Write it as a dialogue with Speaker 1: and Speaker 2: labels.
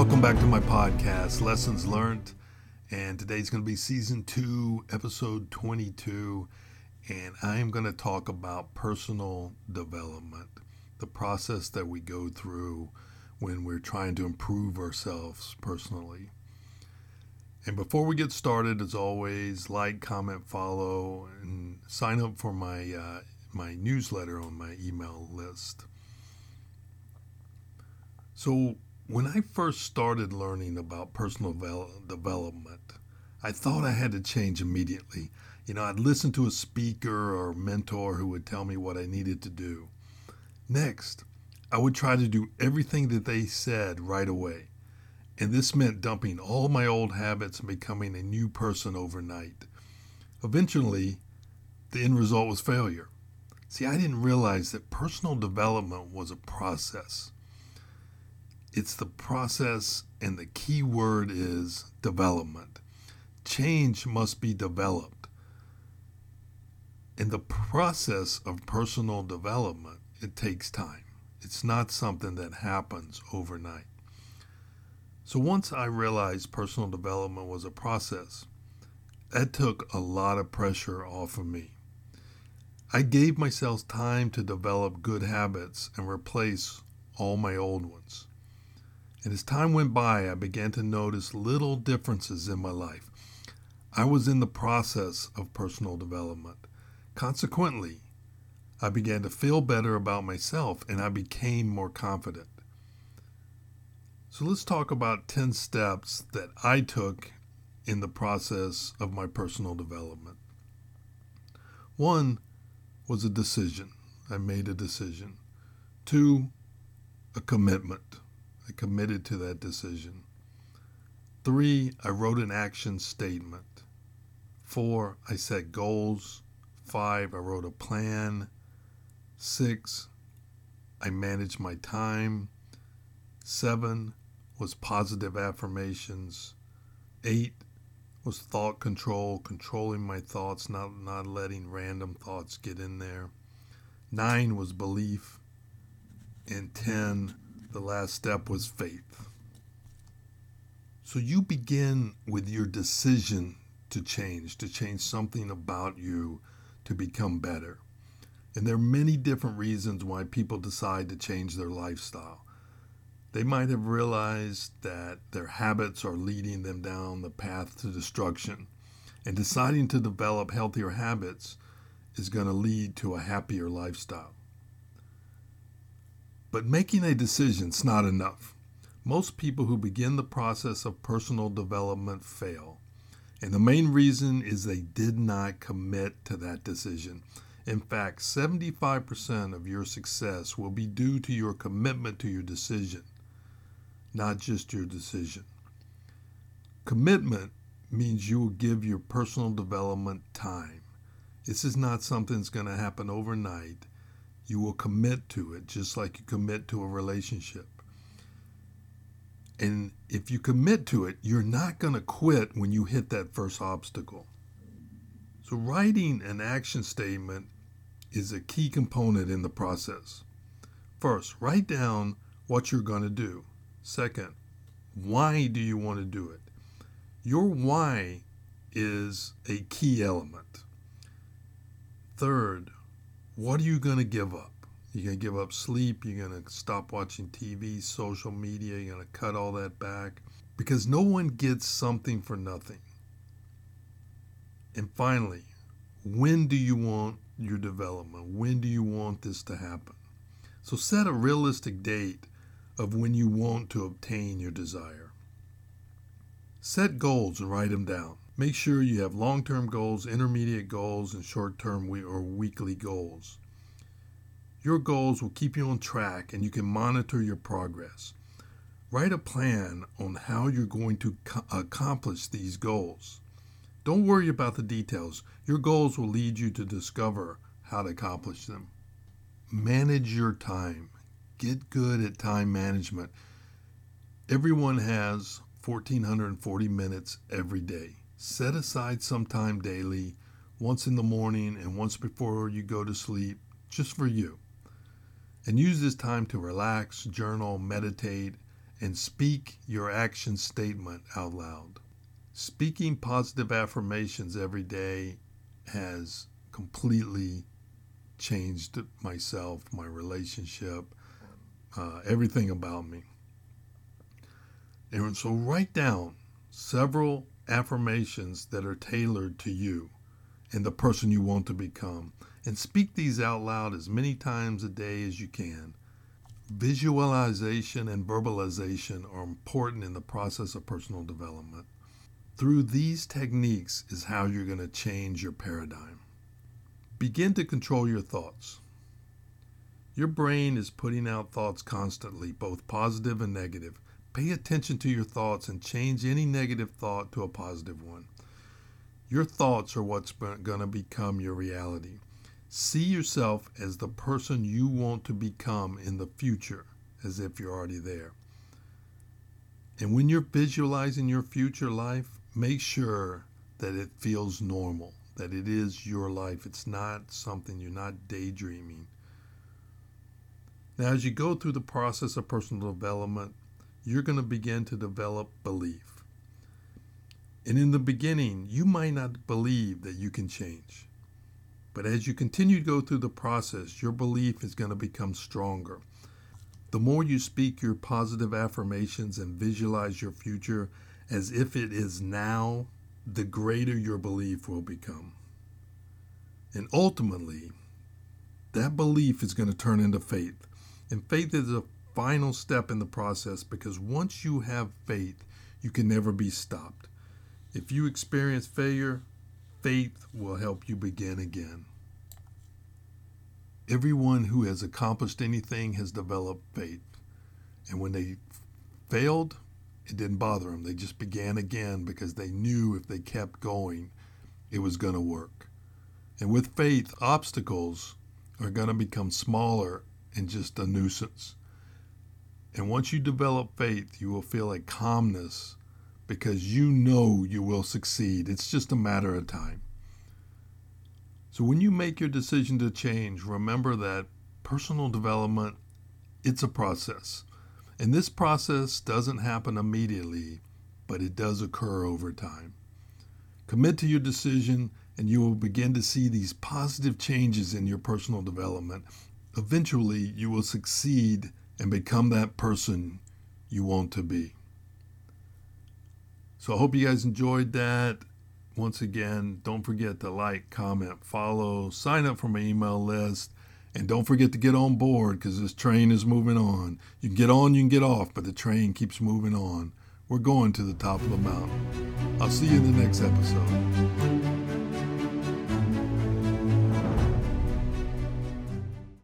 Speaker 1: Welcome back to my podcast, Lessons Learned. And today's going to be season two, episode 22. And I am going to talk about personal development, the process that we go through when we're trying to improve ourselves personally. And before we get started, as always, like, comment, follow, and sign up for my uh, my newsletter on my email list. So, when I first started learning about personal development, I thought I had to change immediately. You know, I'd listen to a speaker or mentor who would tell me what I needed to do. Next, I would try to do everything that they said right away. And this meant dumping all my old habits and becoming a new person overnight. Eventually, the end result was failure. See, I didn't realize that personal development was a process. It's the process, and the key word is development. Change must be developed. In the process of personal development, it takes time. It's not something that happens overnight. So once I realized personal development was a process, that took a lot of pressure off of me. I gave myself time to develop good habits and replace all my old ones. And as time went by, I began to notice little differences in my life. I was in the process of personal development. Consequently, I began to feel better about myself and I became more confident. So let's talk about 10 steps that I took in the process of my personal development. One was a decision. I made a decision. Two, a commitment. I committed to that decision. Three, I wrote an action statement. Four, I set goals. Five, I wrote a plan. Six, I managed my time. Seven, was positive affirmations. Eight was thought control, controlling my thoughts, not, not letting random thoughts get in there. Nine was belief. And 10, the last step was faith. So you begin with your decision to change, to change something about you to become better. And there are many different reasons why people decide to change their lifestyle. They might have realized that their habits are leading them down the path to destruction, and deciding to develop healthier habits is going to lead to a happier lifestyle. But making a decision is not enough. Most people who begin the process of personal development fail. And the main reason is they did not commit to that decision. In fact, 75% of your success will be due to your commitment to your decision not just your decision. Commitment means you will give your personal development time. This is not something that's going to happen overnight. You will commit to it just like you commit to a relationship. And if you commit to it, you're not going to quit when you hit that first obstacle. So, writing an action statement is a key component in the process. First, write down what you're going to do. Second, why do you want to do it? Your why is a key element. Third, what are you going to give up? You're going to give up sleep. You're going to stop watching TV, social media. You're going to cut all that back because no one gets something for nothing. And finally, when do you want your development? When do you want this to happen? So set a realistic date of when you want to obtain your desire. Set goals and write them down. Make sure you have long term goals, intermediate goals, and short term or weekly goals. Your goals will keep you on track and you can monitor your progress. Write a plan on how you're going to accomplish these goals. Don't worry about the details. Your goals will lead you to discover how to accomplish them. Manage your time. Get good at time management. Everyone has 1440 minutes every day. Set aside some time daily, once in the morning and once before you go to sleep, just for you. And use this time to relax, journal, meditate, and speak your action statement out loud. Speaking positive affirmations every day has completely changed myself, my relationship, uh, everything about me. And so write down several affirmations that are tailored to you and the person you want to become. And speak these out loud as many times a day as you can. Visualization and verbalization are important in the process of personal development. Through these techniques is how you're going to change your paradigm. Begin to control your thoughts. Your brain is putting out thoughts constantly, both positive and negative. Pay attention to your thoughts and change any negative thought to a positive one. Your thoughts are what's going to become your reality. See yourself as the person you want to become in the future, as if you're already there. And when you're visualizing your future life, make sure that it feels normal, that it is your life. It's not something you're not daydreaming. Now, as you go through the process of personal development, you're going to begin to develop belief. And in the beginning, you might not believe that you can change. But as you continue to go through the process, your belief is going to become stronger. The more you speak your positive affirmations and visualize your future as if it is now, the greater your belief will become. And ultimately, that belief is going to turn into faith. And faith is a final step in the process because once you have faith, you can never be stopped. If you experience failure, faith will help you begin again. Everyone who has accomplished anything has developed faith. And when they failed, it didn't bother them. They just began again because they knew if they kept going, it was going to work. And with faith, obstacles are going to become smaller and just a nuisance. And once you develop faith, you will feel a calmness because you know you will succeed. It's just a matter of time. So when you make your decision to change, remember that personal development it's a process. And this process doesn't happen immediately, but it does occur over time. Commit to your decision and you will begin to see these positive changes in your personal development. Eventually, you will succeed and become that person you want to be. So I hope you guys enjoyed that. Once again, don't forget to like, comment, follow, sign up for my email list, and don't forget to get on board because this train is moving on. You can get on, you can get off, but the train keeps moving on. We're going to the top of the mountain. I'll see you in the next episode.